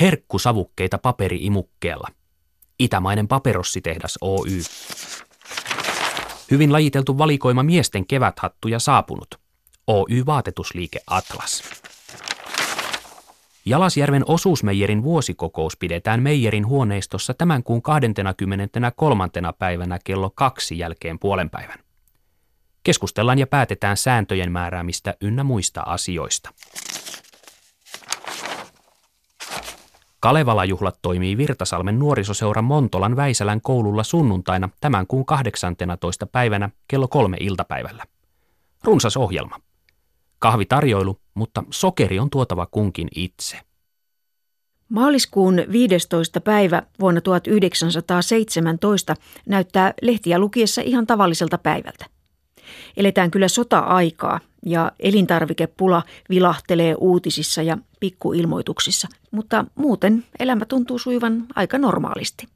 Herkkusavukkeita paperiimukkeella. Itämainen paperossitehdas Oy. Hyvin lajiteltu valikoima miesten keväthattuja saapunut. Oy Vaatetusliike Atlas. Jalasjärven osuusmeijerin vuosikokous pidetään meijerin huoneistossa tämän kuun 23. päivänä kello kaksi jälkeen puolenpäivän. Keskustellaan ja päätetään sääntöjen määräämistä ynnä muista asioista. Kalevala-juhlat toimii Virtasalmen nuorisoseura Montolan Väisälän koululla sunnuntaina tämän kuun 18. päivänä kello kolme iltapäivällä. Runsas ohjelma. Kahvitarjoilu, mutta sokeri on tuotava kunkin itse. Maaliskuun 15. päivä vuonna 1917 näyttää lehtiä lukiessa ihan tavalliselta päivältä. Eletään kyllä sota-aikaa ja elintarvikepula vilahtelee uutisissa ja pikkuilmoituksissa, mutta muuten elämä tuntuu suivan aika normaalisti.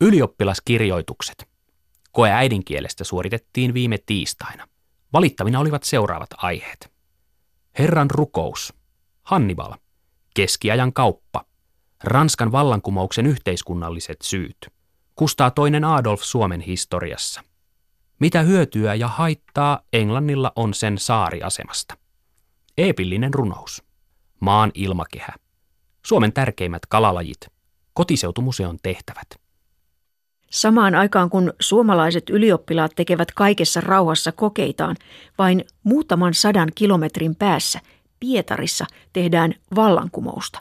Ylioppilaskirjoitukset. Koe äidinkielestä suoritettiin viime tiistaina. Valittavina olivat seuraavat aiheet. Herran rukous. Hannibal. Keskiajan kauppa. Ranskan vallankumouksen yhteiskunnalliset syyt. Kustaa toinen Adolf Suomen historiassa. Mitä hyötyä ja haittaa Englannilla on sen saariasemasta? Eepillinen runous. Maan ilmakehä. Suomen tärkeimmät kalalajit. Kotiseutumuseon tehtävät. Samaan aikaan kun suomalaiset ylioppilaat tekevät kaikessa rauhassa kokeitaan, vain muutaman sadan kilometrin päässä Pietarissa tehdään vallankumousta.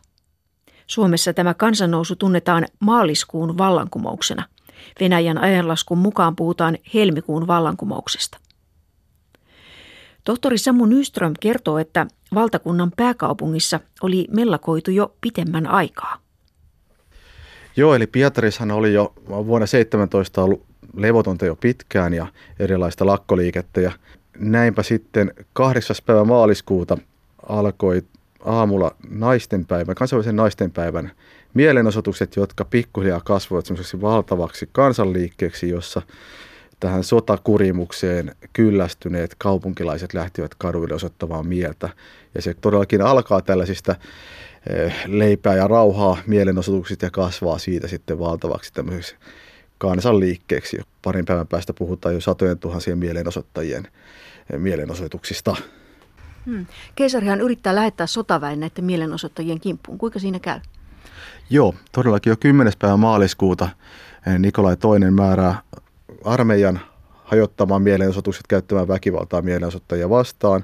Suomessa tämä kansannousu tunnetaan maaliskuun vallankumouksena – Venäjän ajanlaskun mukaan puhutaan helmikuun vallankumouksesta. Tohtori Samu Nyström kertoo, että valtakunnan pääkaupungissa oli mellakoitu jo pitemmän aikaa. Joo, eli Pietarishan oli jo vuonna 17 ollut levotonta jo pitkään ja erilaista lakkoliikettä. Ja näinpä sitten 8. päivä maaliskuuta alkoi aamulla naistenpäivän, kansainvälisen naistenpäivän mielenosoitukset, jotka pikkuhiljaa kasvoivat semmoiseksi valtavaksi kansanliikkeeksi, jossa tähän sotakurimukseen kyllästyneet kaupunkilaiset lähtivät kaduille osoittamaan mieltä. Ja se todellakin alkaa tällaisista eh, leipää ja rauhaa mielenosoituksista ja kasvaa siitä sitten valtavaksi tämmöiseksi kansanliikkeeksi. Parin päivän päästä puhutaan jo satojen tuhansien mielenosoittajien eh, mielenosoituksista. Hmm. Keisarihan yrittää lähettää sotaväen näiden mielenosoittajien kimppuun. Kuinka siinä käy? Joo, todellakin jo 10. päivä maaliskuuta eh, Nikolai toinen määrää armeijan hajottamaan mielenosoitukset käyttämään väkivaltaa mielenosoittajia vastaan.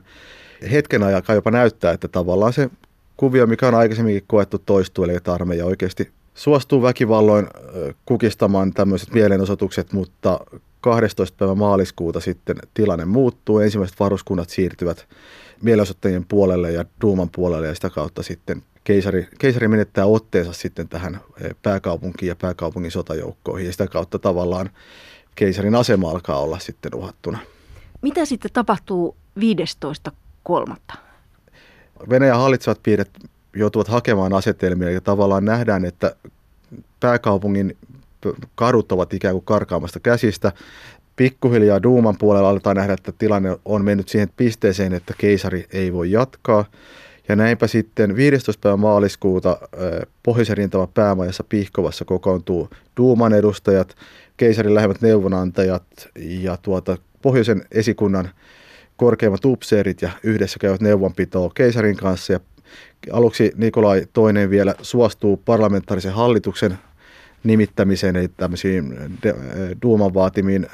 Hetken aikaa jopa näyttää, että tavallaan se kuvio, mikä on aikaisemminkin koettu toistuu, eli että armeija oikeasti suostuu väkivalloin eh, kukistamaan tämmöiset mielenosoitukset, mutta 12. päivä maaliskuuta sitten tilanne muuttuu. Ensimmäiset varuskunnat siirtyvät mielenosoittajien puolelle ja Duuman puolelle ja sitä kautta sitten keisari, keisari menettää otteensa sitten tähän eh, pääkaupunkiin ja pääkaupungin sotajoukkoihin ja sitä kautta tavallaan keisarin asema alkaa olla sitten uhattuna. Mitä sitten tapahtuu 15.3.? Venäjän hallitsevat piirit joutuvat hakemaan asetelmia ja tavallaan nähdään, että pääkaupungin kadut ovat ikään kuin karkaamasta käsistä. Pikkuhiljaa Duuman puolella aletaan nähdä, että tilanne on mennyt siihen pisteeseen, että keisari ei voi jatkaa. Ja näinpä sitten 15. päivä maaliskuuta Pohjoisen rintama päämajassa Pihkovassa kokoontuu Duuman edustajat, keisarin lähemmät neuvonantajat ja tuota, Pohjoisen esikunnan korkeimmat upseerit ja yhdessä käyvät neuvonpitoa keisarin kanssa. Ja aluksi Nikolai toinen vielä suostuu parlamentaarisen hallituksen nimittämiseen, eli tämmöisiin de, Duuman vaatimiin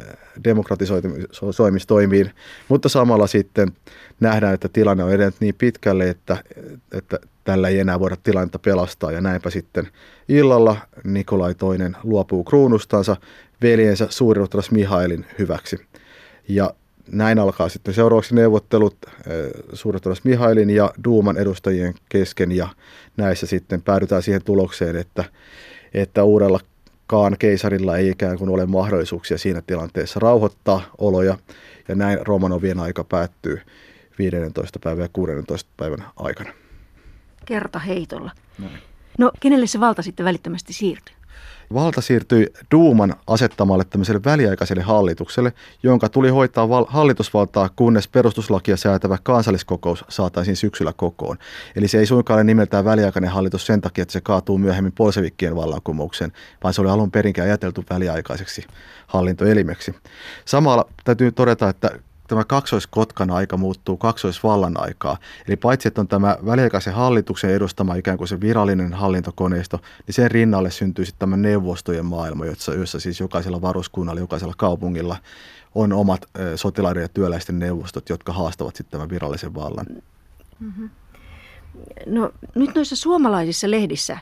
demokratisoimistoimiin, mutta samalla sitten nähdään, että tilanne on edennyt niin pitkälle, että, että tällä ei enää voida tilannetta pelastaa, ja näinpä sitten illalla Nikolai toinen luopuu kruunustansa veljensä suuriruhtilas Mihailin hyväksi. Ja näin alkaa sitten seuraavaksi neuvottelut suurettunas Mihailin ja Duuman edustajien kesken. Ja näissä sitten päädytään siihen tulokseen, että että uudellakaan keisarilla ei ikään kuin ole mahdollisuuksia siinä tilanteessa rauhoittaa oloja. Ja näin Romanovien aika päättyy 15. päivän ja 16. päivän aikana. Kerta heitolla. Näin. No kenelle se valta sitten välittömästi siirtyy? Valta siirtyi Duuman asettamalle tämmöiselle väliaikaiselle hallitukselle, jonka tuli hoitaa val- hallitusvaltaa, kunnes perustuslakia säätävä kansalliskokous saataisiin syksyllä kokoon. Eli se ei suinkaan ole nimeltään väliaikainen hallitus sen takia, että se kaatuu myöhemmin polsevikkien vallankumoukseen, vaan se oli alun perinkin ajateltu väliaikaiseksi hallintoelimeksi. Samalla täytyy todeta, että tämä kaksoiskotkan aika muuttuu kaksoisvallan aikaa. Eli paitsi, että on tämä väliaikaisen hallituksen edustama ikään kuin se virallinen hallintokoneisto, niin sen rinnalle syntyy sitten tämä neuvostojen maailma, jossa, jossa siis jokaisella varuskunnalla, jokaisella kaupungilla on omat sotilaiden ja työläisten neuvostot, jotka haastavat sitten tämän virallisen vallan. Mm-hmm. No nyt noissa suomalaisissa lehdissä,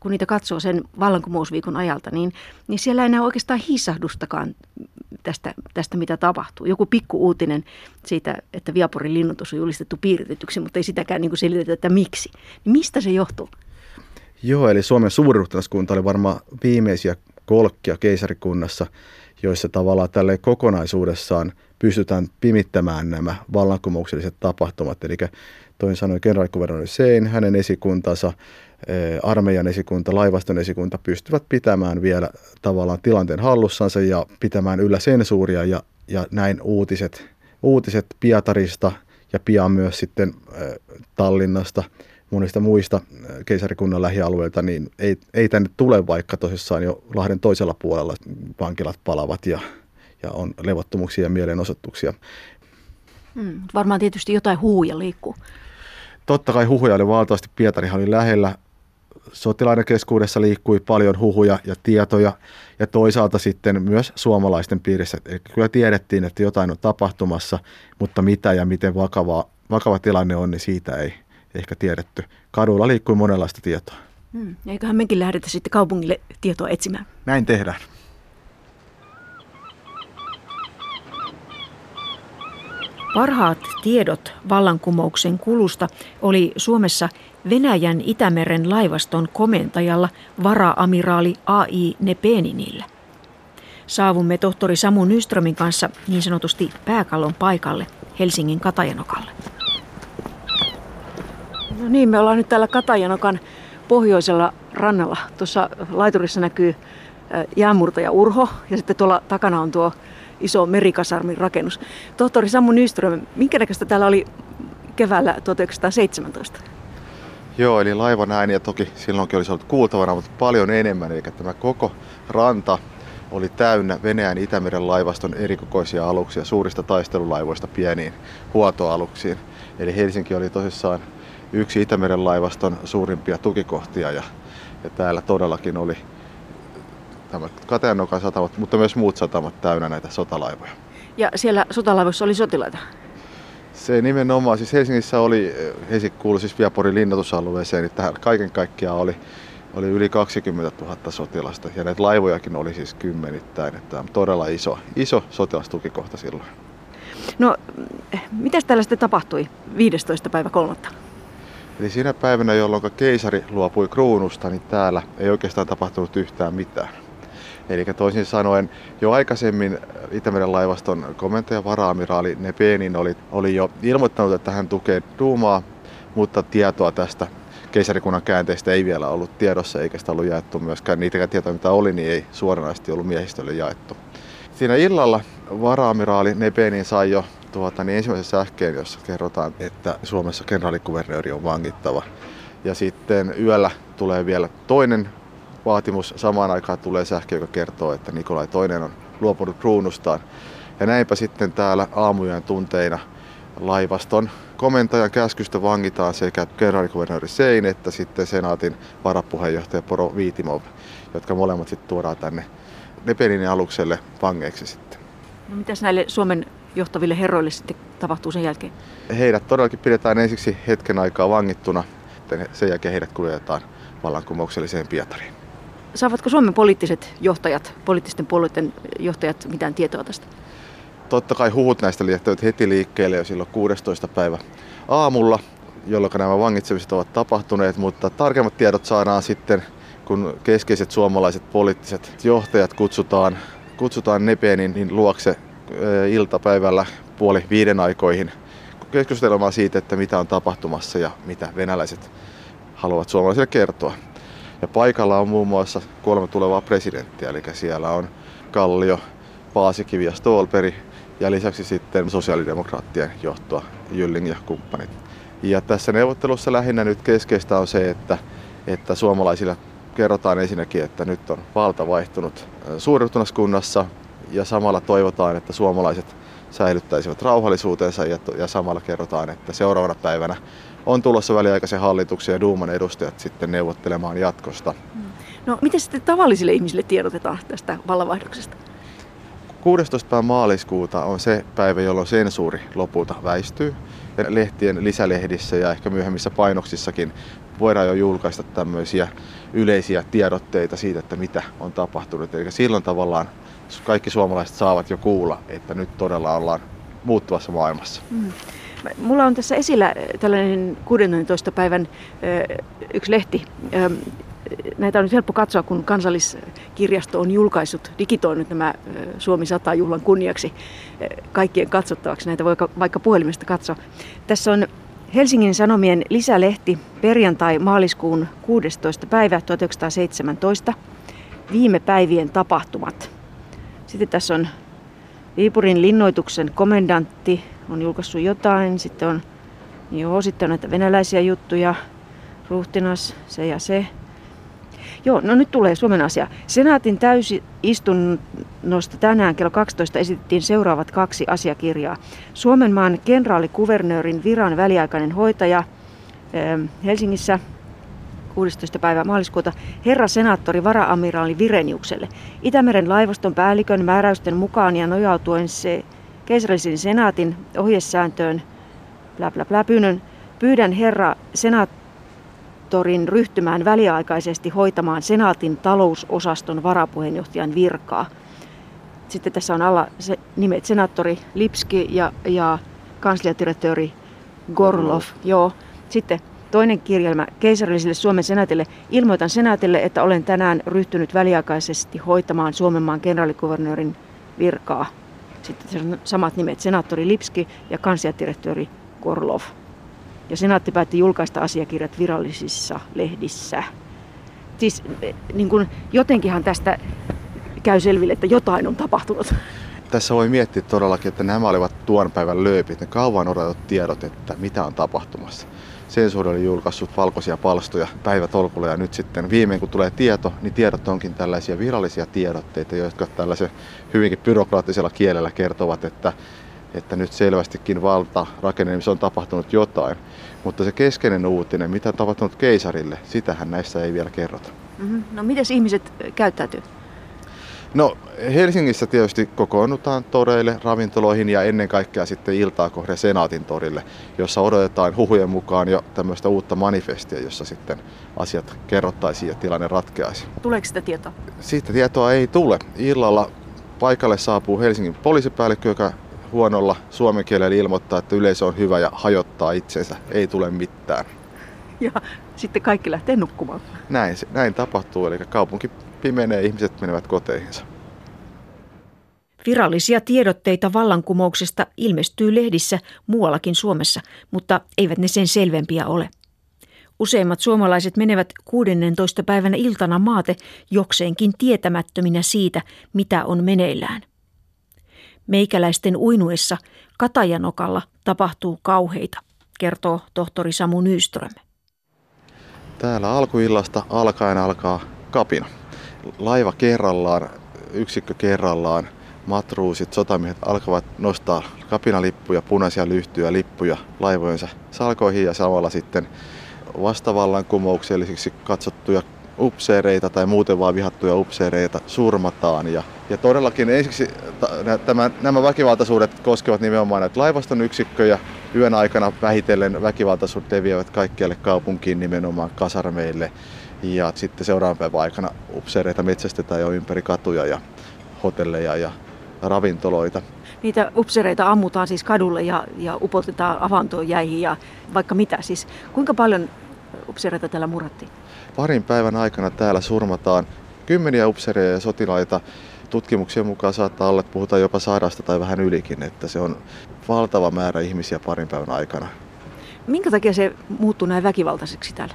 kun niitä katsoo sen vallankumousviikon ajalta, niin, niin siellä ei enää oikeastaan hissahdustakaan tästä, tästä, mitä tapahtuu. Joku pikku uutinen siitä, että Viaporin linnoitus on julistettu piiritetyksi, mutta ei sitäkään niin kuin selitetä, että miksi. Niin mistä se johtuu? Joo, eli Suomen suuriruhtinaskunta oli varmaan viimeisiä kolkkia keisarikunnassa, joissa tavallaan tälle kokonaisuudessaan pystytään pimittämään nämä vallankumoukselliset tapahtumat. Eli toin sanoen kenraalikuvernööri Sein, hänen esikuntansa, armeijan esikunta, laivaston esikunta pystyvät pitämään vielä tavallaan tilanteen hallussansa ja pitämään yllä sensuuria ja, ja näin uutiset, uutiset Pietarista ja pian myös sitten Tallinnasta, monista muista keisarikunnan lähialueilta, niin ei, ei tänne tule, vaikka tosissaan jo Lahden toisella puolella vankilat palavat ja, ja on levottomuuksia ja mielenosoituksia. Hmm, varmaan tietysti jotain huuja liikkuu. Totta kai huhuja oli valtavasti. Pietarihan oli lähellä sotilaiden keskuudessa liikkui paljon huhuja ja tietoja ja toisaalta sitten myös suomalaisten piirissä. Eli kyllä tiedettiin, että jotain on tapahtumassa, mutta mitä ja miten vakava, vakava tilanne on, niin siitä ei ehkä tiedetty. Kadulla liikkui monenlaista tietoa. Hmm. Eiköhän mekin lähdetä sitten kaupungille tietoa etsimään. Näin tehdään. Parhaat tiedot vallankumouksen kulusta oli Suomessa Venäjän Itämeren laivaston komentajalla vara-amiraali A.I. Nepeninillä. Saavumme tohtori Samu Nyströmin kanssa niin sanotusti pääkallon paikalle Helsingin Katajanokalle. No niin, me ollaan nyt täällä Katajanokan pohjoisella rannalla. Tuossa laiturissa näkyy jäämurtaja Urho ja sitten tuolla takana on tuo iso merikasarmin rakennus. Tohtori Samu Nyström, minkä näköistä täällä oli keväällä 1917? Joo, eli laivan ääniä toki silloinkin olisi ollut kuultavana, mutta paljon enemmän. Eli tämä koko ranta oli täynnä Venäjän Itämeren laivaston erikokoisia aluksia, suurista taistelulaivoista pieniin huoltoaluksiin. Eli Helsinki oli tosissaan yksi Itämeren laivaston suurimpia tukikohtia ja, ja täällä todellakin oli tämä Kateanokan satamat, mutta myös muut satamat täynnä näitä sotalaivoja. Ja siellä sotalaivoissa oli sotilaita? Se nimenomaan, siis Helsingissä oli, Helsinki kuului siis Viaporin linnoitusalueeseen, että tähän kaiken kaikkiaan oli, oli yli 20 000 sotilasta ja näitä laivojakin oli siis kymmenittäin, että on todella iso, iso sotilastukikohta silloin. No, mitä täällä sitten tapahtui 15. päivä kolmatta? Eli siinä päivänä, jolloin keisari luopui kruunusta, niin täällä ei oikeastaan tapahtunut yhtään mitään. Eli toisin sanoen jo aikaisemmin Itämeren laivaston komentaja varaamiraali Nepenin oli, oli jo ilmoittanut, että hän tukee Duumaa, mutta tietoa tästä keisarikunnan käänteistä ei vielä ollut tiedossa eikä sitä ollut jaettu myöskään. Niitä tietoja mitä oli, niin ei suoranaisesti ollut miehistölle jaettu. Siinä illalla varaamiraali Nepenin sai jo tuota, niin ensimmäisen sähkeen, jossa kerrotaan, että Suomessa kenraalikuvernööri on vangittava. Ja sitten yöllä tulee vielä toinen vaatimus. Samaan aikaan tulee sähkö, joka kertoo, että Nikolai toinen on luopunut kruunustaan. Ja näinpä sitten täällä aamujen tunteina laivaston komentajan käskystä vangitaan sekä kenraalikuvernööri Sein että sitten senaatin varapuheenjohtaja Poro Viitimov, jotka molemmat sitten tuodaan tänne Nepelinin alukselle vangeiksi sitten. No mitäs näille Suomen johtaville herroille sitten tapahtuu sen jälkeen? Heidät todellakin pidetään ensiksi hetken aikaa vangittuna, sen jälkeen heidät kuljetetaan vallankumoukselliseen Pietariin. Saavatko Suomen poliittiset johtajat, poliittisten puolueiden johtajat mitään tietoa tästä? Totta kai huhut näistä lähtevät heti liikkeelle jo silloin 16. päivä aamulla, jolloin nämä vangitsemiset ovat tapahtuneet, mutta tarkemmat tiedot saadaan sitten, kun keskeiset suomalaiset poliittiset johtajat kutsutaan, kutsutaan Nepenin luokse iltapäivällä puoli viiden aikoihin keskustelemaan siitä, että mitä on tapahtumassa ja mitä venäläiset haluavat suomalaisille kertoa. Ja paikalla on muun muassa kolme tulevaa presidenttiä, eli siellä on Kallio, Paasikivi ja Stolperi ja lisäksi sitten sosiaalidemokraattien johtoa Jylling ja kumppanit. Ja tässä neuvottelussa lähinnä nyt keskeistä on se, että, että suomalaisille kerrotaan ensinnäkin, että nyt on valta vaihtunut suurruhtinaskunnassa ja samalla toivotaan, että suomalaiset säilyttäisivät rauhallisuutensa ja, ja samalla kerrotaan, että seuraavana päivänä on tulossa väliaikaisen hallituksen ja Duuman edustajat sitten neuvottelemaan jatkosta. No miten sitten tavallisille ihmisille tiedotetaan tästä vallanvaihdoksesta? 16. päivä maaliskuuta on se päivä, jolloin sensuuri lopulta väistyy. Ja lehtien lisälehdissä ja ehkä myöhemmissä painoksissakin voidaan jo julkaista tämmöisiä yleisiä tiedotteita siitä, että mitä on tapahtunut. Eli silloin tavallaan kaikki suomalaiset saavat jo kuulla, että nyt todella ollaan muuttuvassa maailmassa. Mm. Mulla on tässä esillä tällainen 16. päivän yksi lehti. Näitä on nyt helppo katsoa, kun kansalliskirjasto on julkaissut, digitoinut nämä Suomi 100 juhlan kunniaksi kaikkien katsottavaksi. Näitä voi vaikka puhelimesta katsoa. Tässä on Helsingin Sanomien lisälehti perjantai-maaliskuun 16. päivä 1917. Viime päivien tapahtumat. Sitten tässä on Viipurin linnoituksen komendantti on julkaissut jotain. Sitten on, joo, sitten on näitä venäläisiä juttuja. Ruhtinas, se ja se. Joo, no nyt tulee Suomen asia. Senaatin täysistunnosta tänään kello 12 esitettiin seuraavat kaksi asiakirjaa. Suomen maan kenraalikuvernöörin viran väliaikainen hoitaja Helsingissä 16. päivä maaliskuuta herra senaattori varaamiraali Vireniukselle. Itämeren laivaston päällikön määräysten mukaan ja nojautuen se keisarillisen senaatin ohjesääntöön bla bla bla pyynnön, pyydän herra senaattorin ryhtymään väliaikaisesti hoitamaan senaatin talousosaston varapuheenjohtajan virkaa. Sitten tässä on alla se nimet senaattori Lipski ja, ja kansliadirektööri Gorlov. Joo. Sitten Toinen kirjelmä keisarilliselle Suomen senaatille. Ilmoitan senaatille, että olen tänään ryhtynyt väliaikaisesti hoitamaan Suomenmaan kenraalikuvernöörin virkaa. Sitten samat nimet, senaattori Lipski ja kansiadirektori Korlov. Ja senaatti päätti julkaista asiakirjat virallisissa lehdissä. Siis niin kuin, jotenkinhan tästä käy selville, että jotain on tapahtunut. Tässä voi miettiä todellakin, että nämä olivat tuon päivän lööpit, ne kauan odotetut tiedot, että mitä on tapahtumassa sensuuri oli julkaissut valkoisia palstoja päivätolkulla ja nyt sitten viimein kun tulee tieto, niin tiedot onkin tällaisia virallisia tiedotteita, jotka tällaisen hyvinkin byrokraattisella kielellä kertovat, että, että nyt selvästikin valta rakennemisessa on tapahtunut jotain. Mutta se keskeinen uutinen, mitä on tapahtunut keisarille, sitähän näissä ei vielä kerrota. Mm-hmm. No miten ihmiset käyttäytyy? No Helsingissä tietysti kokoonnutaan toreille, ravintoloihin ja ennen kaikkea sitten iltaa kohde Senaatin torille, jossa odotetaan huhujen mukaan jo tämmöistä uutta manifestia, jossa sitten asiat kerrottaisiin ja tilanne ratkeaisi. Tuleeko sitä tietoa? Siitä tietoa ei tule. Illalla paikalle saapuu Helsingin poliisipäällikkö, joka huonolla suomen kielellä ilmoittaa, että yleisö on hyvä ja hajottaa itsensä. Ei tule mitään. Ja sitten kaikki lähtee nukkumaan. Näin, näin tapahtuu, eli kaupunki pimenee, ihmiset menevät koteihinsa. Virallisia tiedotteita vallankumouksesta ilmestyy lehdissä muuallakin Suomessa, mutta eivät ne sen selvempiä ole. Useimmat suomalaiset menevät 16. päivänä iltana maate jokseenkin tietämättöminä siitä, mitä on meneillään. Meikäläisten uinuessa Katajanokalla tapahtuu kauheita, kertoo tohtori Samu Nyström. Täällä alkuillasta alkaen alkaa kapina laiva kerrallaan, yksikkö kerrallaan, matruusit, sotamiehet alkavat nostaa kapinalippuja, punaisia lyhtyjä, lippuja laivojensa salkoihin ja samalla sitten vastavallankumouksellisiksi katsottuja upseereita tai muuten vaan vihattuja upseereita surmataan. Ja, ja todellakin ensiksi tämä, nämä väkivaltaisuudet koskevat nimenomaan näitä laivaston yksikköjä. Yön aikana vähitellen väkivaltaisuudet leviävät kaikkialle kaupunkiin nimenomaan kasarmeille. Ja sitten seuraavan päivän aikana upseereita metsästetään jo ympäri katuja ja hotelleja ja ravintoloita. Niitä upseereita ammutaan siis kadulle ja, ja upotetaan avantoon jäihin ja vaikka mitä. Siis kuinka paljon upseereita täällä murhattiin? Parin päivän aikana täällä surmataan kymmeniä upseereja ja sotilaita. Tutkimuksien mukaan saattaa olla, että puhutaan jopa sadasta tai vähän ylikin, että se on valtava määrä ihmisiä parin päivän aikana. Minkä takia se muuttuu näin väkivaltaiseksi täällä?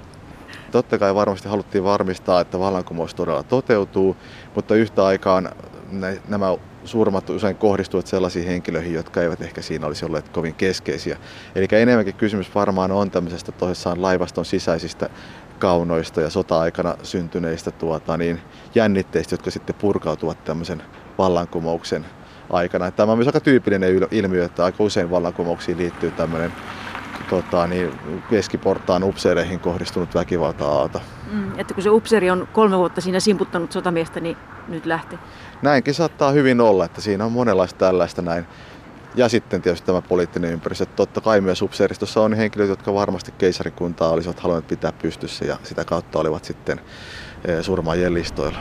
Totta kai varmasti haluttiin varmistaa, että vallankumous todella toteutuu, mutta yhtä aikaan nämä surmat usein kohdistuvat sellaisiin henkilöihin, jotka eivät ehkä siinä olisi olleet kovin keskeisiä. Eli enemmänkin kysymys varmaan on tämmöisestä tosissaan laivaston sisäisistä kaunoista ja sota-aikana syntyneistä tuota, niin jännitteistä, jotka sitten purkautuvat tämmöisen vallankumouksen aikana. Tämä on myös aika tyypillinen ilmiö, että aika usein vallankumouksiin liittyy tämmöinen tota, niin, keskiportaan upseereihin kohdistunut väkivalta-aalto. Mm, että kun se upseeri on kolme vuotta siinä simputtanut sotamiestä, niin nyt lähti. Näinkin saattaa hyvin olla, että siinä on monenlaista tällaista näin. Ja sitten tietysti tämä poliittinen ympäristö. Totta kai myös upseeristossa on henkilöitä, jotka varmasti keisarikuntaa olisivat halunneet pitää pystyssä ja sitä kautta olivat sitten eh, surmaajien listoilla.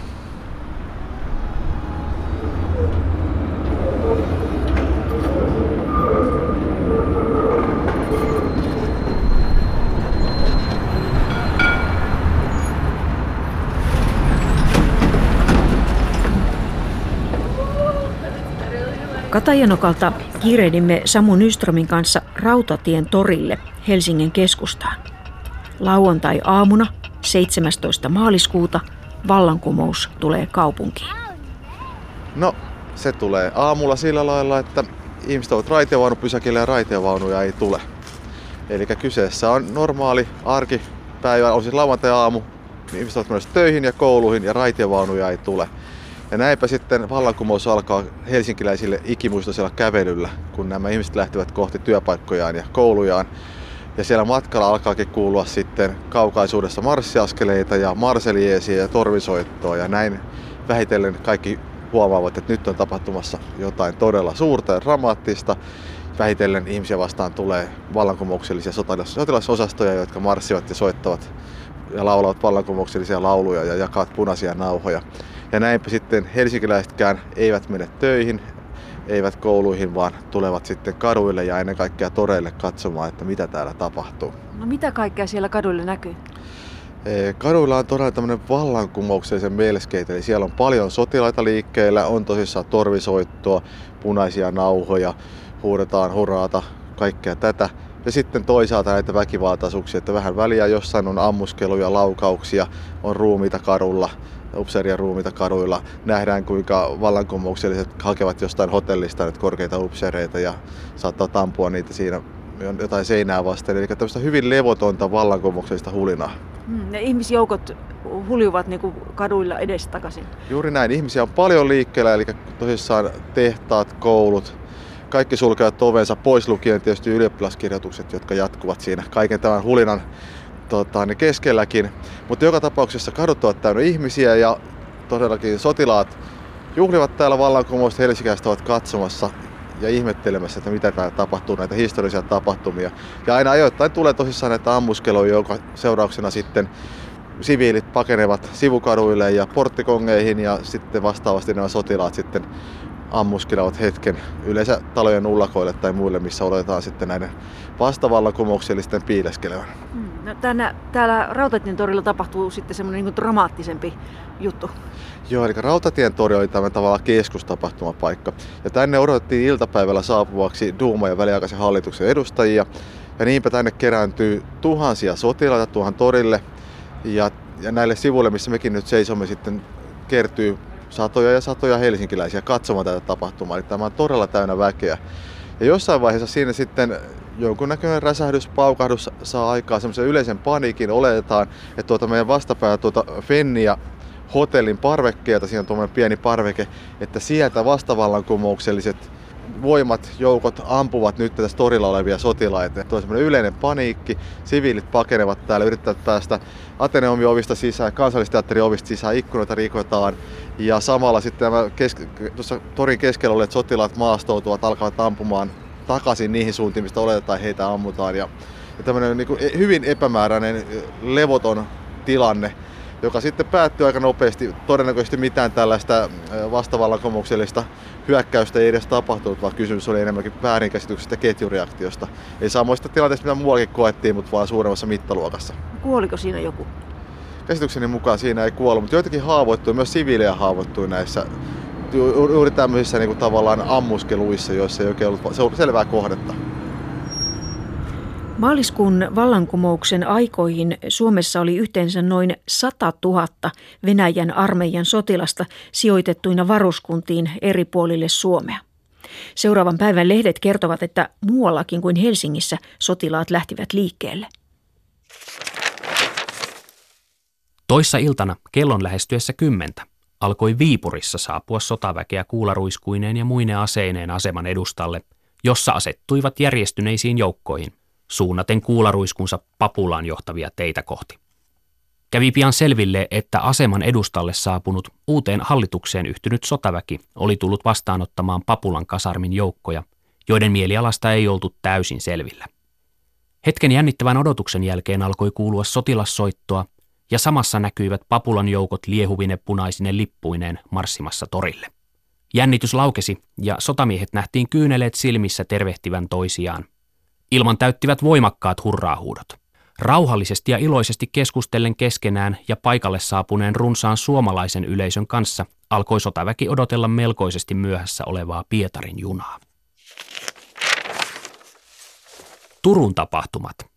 Katajanokalta kiirehdimme Samu Nyströmin kanssa Rautatien torille Helsingin keskustaan. Lauantai-aamuna 17. maaliskuuta vallankumous tulee kaupunkiin. No, se tulee aamulla sillä lailla, että ihmiset ovat raitiovaunupysäkillä ja raitiovaunuja ei tule. Eli kyseessä on normaali arkipäivä, on siis lauantai-aamu, ihmiset ovat menossa töihin ja kouluihin ja raitiovaunuja ei tule. Ja näinpä sitten vallankumous alkaa helsinkiläisille ikimuistoisella kävelyllä, kun nämä ihmiset lähtevät kohti työpaikkojaan ja koulujaan. Ja siellä matkalla alkaakin kuulua sitten kaukaisuudessa marssiaskeleita ja marseliesia ja torvisoittoa. Ja näin vähitellen kaikki huomaavat, että nyt on tapahtumassa jotain todella suurta ja dramaattista. Vähitellen ihmisiä vastaan tulee vallankumouksellisia sotilasosastoja, jotka marssivat ja soittavat ja laulavat vallankumouksellisia lauluja ja jakavat punaisia nauhoja. Ja näinpä sitten helsinkiläisetkään eivät mene töihin, eivät kouluihin, vaan tulevat sitten kaduille ja ennen kaikkea toreille katsomaan, että mitä täällä tapahtuu. No mitä kaikkea siellä kaduille näkyy? Kaduilla on todella tämmöinen vallankumouksellisen melskeitä, eli siellä on paljon sotilaita liikkeellä, on tosissaan torvisoittoa, punaisia nauhoja, huudetaan huraata, kaikkea tätä. Ja sitten toisaalta näitä väkivaltaisuuksia, että vähän väliä jossain on ammuskeluja, laukauksia, on ruumiita kadulla, upseerien ruumiita kaduilla. Nähdään kuinka vallankumoukselliset hakevat jostain hotellista nyt korkeita upseereita ja saattaa tampua niitä siinä jotain seinää vasten. Eli tämmöistä hyvin levotonta vallankumouksellista hulinaa. Hmm, ne ihmisjoukot huljuvat niin kuin kaduilla edestakaisin. Juuri näin. Ihmisiä on paljon liikkeellä, eli tosissaan tehtaat, koulut, kaikki sulkevat ovensa pois lukien tietysti ylioppilaskirjoitukset, jotka jatkuvat siinä kaiken tämän hulinan tota, ne keskelläkin. Mutta joka tapauksessa kadut ovat täynnä ihmisiä ja todellakin sotilaat juhlivat täällä vallankumousta Helsingissä ovat katsomassa ja ihmettelemässä, että mitä täällä tapahtuu, näitä historiallisia tapahtumia. Ja aina ajoittain tulee tosissaan näitä ammuskeluja, jonka seurauksena sitten siviilit pakenevat sivukaduille ja porttikongeihin ja sitten vastaavasti nämä sotilaat sitten ammuskelevat hetken yleensä talojen ullakoille tai muille, missä oletetaan sitten näiden vastavallankumouksellisten piileskelevän. Mm, no, tänä, täällä Rautatien torilla tapahtuu sitten semmoinen niin dramaattisempi juttu. Joo, eli Rautatien tori oli tämä tavallaan keskustapahtumapaikka. Ja tänne odotettiin iltapäivällä saapuvaksi Duuma ja väliaikaisen hallituksen edustajia. Ja niinpä tänne kerääntyy tuhansia sotilaita tuohon torille. Ja, ja näille sivuille, missä mekin nyt seisomme, sitten kertyy satoja ja satoja helsinkiläisiä katsomaan tätä tapahtumaa. Eli tämä on todella täynnä väkeä. Ja jossain vaiheessa siinä sitten jonkunnäköinen räsähdys, paukahdus saa aikaa semmoisen yleisen paniikin. Oletetaan, että tuota meidän vastapäätä tuota Fennia hotellin parvekkeelta, siinä on tuommoinen pieni parveke, että sieltä vastavallankumoukselliset voimat, joukot ampuvat nyt tässä torilla olevia sotilaita. Tuo on yleinen paniikki, siviilit pakenevat täällä, yrittävät päästä Ateneumin ovista sisään, kansallisteatterin ovista sisään, ikkunoita rikotaan. Ja samalla sitten nämä keske- tuossa torin keskellä olleet sotilaat maastoutuvat, alkavat ampumaan takaisin niihin suuntiin, mistä oletetaan heitä ammutaan. Ja, ja tämmöinen niin hyvin epämääräinen, levoton tilanne joka sitten päättyy aika nopeasti. Todennäköisesti mitään tällaista vastavallankumouksellista hyökkäystä ei edes tapahtunut, vaan kysymys oli enemmänkin väärinkäsityksestä ketjureaktiosta. Ei samoista tilanteista, mitä muuakin koettiin, mutta vaan suuremmassa mittaluokassa. Kuoliko siinä joku? Käsitykseni mukaan siinä ei kuollut, mutta joitakin haavoittui, myös siviilejä haavoittui näissä juuri tämmöisissä niin kuin tavallaan ammuskeluissa, joissa ei oikein ollut selvää kohdetta. Maaliskuun vallankumouksen aikoihin Suomessa oli yhteensä noin 100 000 Venäjän armeijan sotilasta sijoitettuina varuskuntiin eri puolille Suomea. Seuraavan päivän lehdet kertovat, että muuallakin kuin Helsingissä sotilaat lähtivät liikkeelle. Toissa iltana kellon lähestyessä kymmentä alkoi Viipurissa saapua sotaväkeä kuularuiskuineen ja muine aseineen aseman edustalle, jossa asettuivat järjestyneisiin joukkoihin, suunnaten kuularuiskunsa Papulaan johtavia teitä kohti. Kävi pian selville, että aseman edustalle saapunut uuteen hallitukseen yhtynyt sotaväki oli tullut vastaanottamaan Papulan kasarmin joukkoja, joiden mielialasta ei oltu täysin selvillä. Hetken jännittävän odotuksen jälkeen alkoi kuulua sotilassoittoa ja samassa näkyivät Papulan joukot liehuvine punaisine lippuineen marssimassa torille. Jännitys laukesi ja sotamiehet nähtiin kyyneleet silmissä tervehtivän toisiaan. Ilman täyttivät voimakkaat hurraahuudot. Rauhallisesti ja iloisesti keskustellen keskenään ja paikalle saapuneen runsaan suomalaisen yleisön kanssa alkoi sotaväki odotella melkoisesti myöhässä olevaa Pietarin junaa. Turun tapahtumat –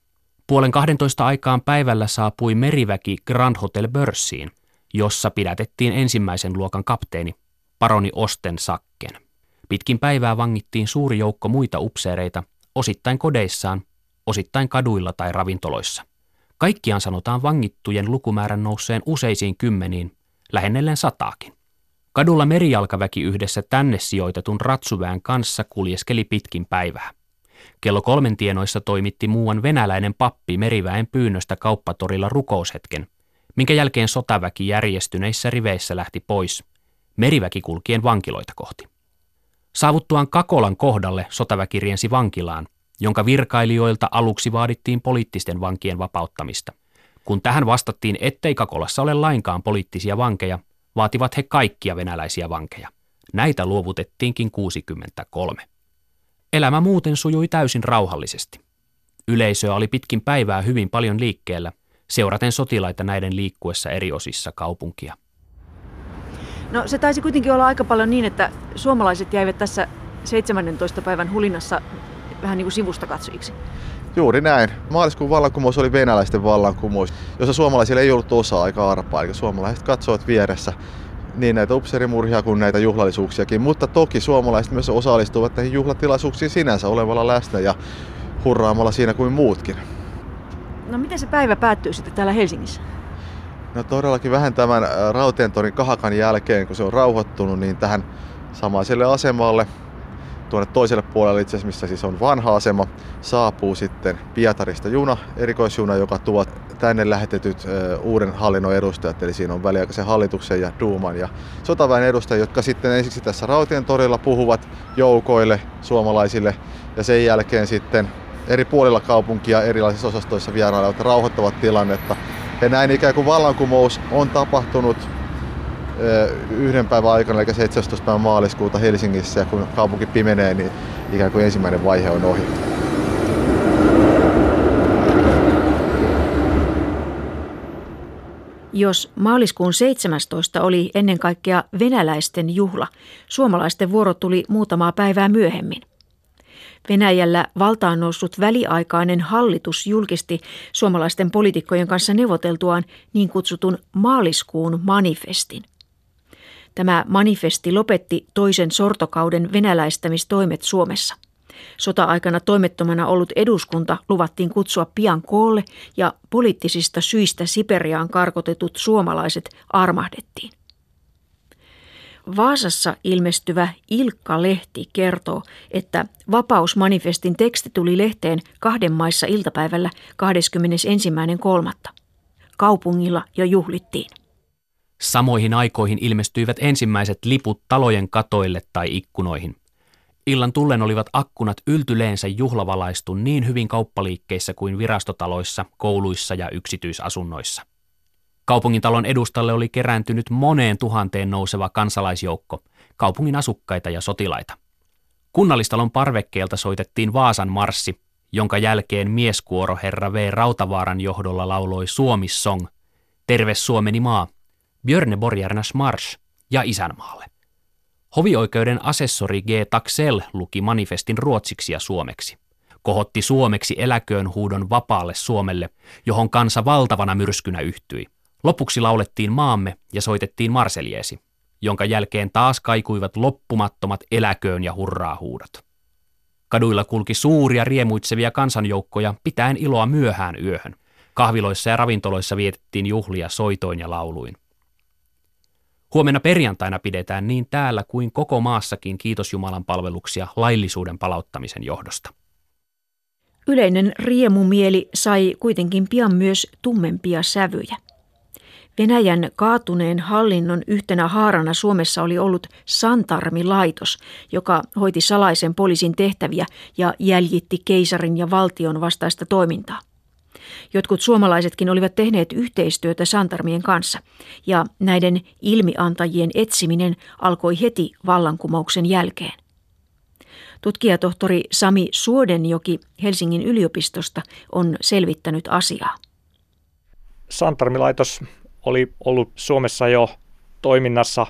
Puolen 12 aikaan päivällä saapui meriväki Grand Hotel Börssiin, jossa pidätettiin ensimmäisen luokan kapteeni, paroni Osten Sakken. Pitkin päivää vangittiin suuri joukko muita upseereita, osittain kodeissaan, osittain kaduilla tai ravintoloissa. Kaikkiaan sanotaan vangittujen lukumäärän nousseen useisiin kymmeniin, lähennellen sataakin. Kadulla merijalkaväki yhdessä tänne sijoitetun ratsuväen kanssa kuljeskeli pitkin päivää. Kello kolmen tienoissa toimitti muuan venäläinen pappi meriväen pyynnöstä kauppatorilla rukoushetken, minkä jälkeen sotaväki järjestyneissä riveissä lähti pois, meriväki kulkien vankiloita kohti. Saavuttuaan Kakolan kohdalle sotaväki riensi vankilaan, jonka virkailijoilta aluksi vaadittiin poliittisten vankien vapauttamista. Kun tähän vastattiin, ettei Kakolassa ole lainkaan poliittisia vankeja, vaativat he kaikkia venäläisiä vankeja. Näitä luovutettiinkin 63. Elämä muuten sujui täysin rauhallisesti. Yleisöä oli pitkin päivää hyvin paljon liikkeellä, seuraten sotilaita näiden liikkuessa eri osissa kaupunkia. No se taisi kuitenkin olla aika paljon niin, että suomalaiset jäivät tässä 17. päivän hulinassa vähän niin kuin sivusta katsojiksi. Juuri näin. Maaliskuun vallankumous oli venäläisten vallankumous, jossa suomalaisilla ei ollut osaa aika arpaa. Eli suomalaiset katsoivat vieressä niin näitä upseerimurhia kuin näitä juhlallisuuksiakin, mutta toki suomalaiset myös osallistuvat näihin juhlatilaisuuksiin sinänsä olevalla läsnä ja hurraamalla siinä kuin muutkin. No miten se päivä päättyy sitten täällä Helsingissä? No todellakin vähän tämän Rautientorin kahakan jälkeen, kun se on rauhoittunut, niin tähän samaiselle asemalle tuonne toiselle puolelle itse asiassa, missä siis on vanha asema, saapuu sitten Pietarista juna, erikoisjuna, joka tuo tänne lähetetyt ö, uuden hallinnon edustajat, eli siinä on väliaikaisen hallituksen ja Duuman ja sotaväen edustajat, jotka sitten ensiksi tässä Rautien torilla puhuvat joukoille, suomalaisille, ja sen jälkeen sitten eri puolilla kaupunkia erilaisissa osastoissa vierailevat rauhoittavat tilannetta. Ja näin ikään kuin vallankumous on tapahtunut yhden päivän aikana, eli 17. päivän maaliskuuta Helsingissä, ja kun kaupunki pimenee, niin ikään kuin ensimmäinen vaihe on ohi. Jos maaliskuun 17 oli ennen kaikkea venäläisten juhla, suomalaisten vuoro tuli muutamaa päivää myöhemmin. Venäjällä valtaan noussut väliaikainen hallitus julkisti suomalaisten poliitikkojen kanssa neuvoteltuaan niin kutsutun maaliskuun manifestin. Tämä manifesti lopetti toisen sortokauden venäläistämistoimet Suomessa – Sota-aikana toimettomana ollut eduskunta luvattiin kutsua pian koolle ja poliittisista syistä Siperiaan karkotetut suomalaiset armahdettiin. Vaasassa ilmestyvä Ilkka-lehti kertoo, että vapausmanifestin teksti tuli lehteen kahden maissa iltapäivällä 21.3. Kaupungilla jo juhlittiin. Samoihin aikoihin ilmestyivät ensimmäiset liput talojen katoille tai ikkunoihin – Illan tullen olivat akkunat yltyleensä juhlavalaistu niin hyvin kauppaliikkeissä kuin virastotaloissa, kouluissa ja yksityisasunnoissa. Kaupungintalon edustalle oli kerääntynyt moneen tuhanteen nouseva kansalaisjoukko, kaupungin asukkaita ja sotilaita. Kunnallistalon parvekkeelta soitettiin Vaasan marssi, jonka jälkeen mieskuoro herra V. Rautavaaran johdolla lauloi Suomissong, Terve Suomeni maa, Björne Borjarnas Marsch ja Isänmaalle. Hovioikeuden asessori G. Taxell luki manifestin ruotsiksi ja suomeksi. kohotti suomeksi eläköön huudon vapaalle Suomelle, johon kansa valtavana myrskynä yhtyi. Lopuksi laulettiin maamme ja soitettiin Marseljeesi, jonka jälkeen taas kaikuivat loppumattomat eläköön ja hurraa huudot. Kaduilla kulki suuria riemuitsevia kansanjoukkoja pitäen iloa myöhään yöhön. Kahviloissa ja ravintoloissa vietettiin juhlia soitoin ja lauluin. Huomenna perjantaina pidetään niin täällä kuin koko maassakin kiitos Jumalan palveluksia laillisuuden palauttamisen johdosta. Yleinen riemumieli sai kuitenkin pian myös tummempia sävyjä. Venäjän kaatuneen hallinnon yhtenä haarana Suomessa oli ollut Santarmi-laitos, joka hoiti salaisen poliisin tehtäviä ja jäljitti keisarin ja valtion vastaista toimintaa. Jotkut suomalaisetkin olivat tehneet yhteistyötä Santarmien kanssa, ja näiden ilmiantajien etsiminen alkoi heti vallankumouksen jälkeen. Tutkijatohtori Sami Suodenjoki Helsingin yliopistosta on selvittänyt asiaa. Santarmilaitos oli ollut Suomessa jo toiminnassa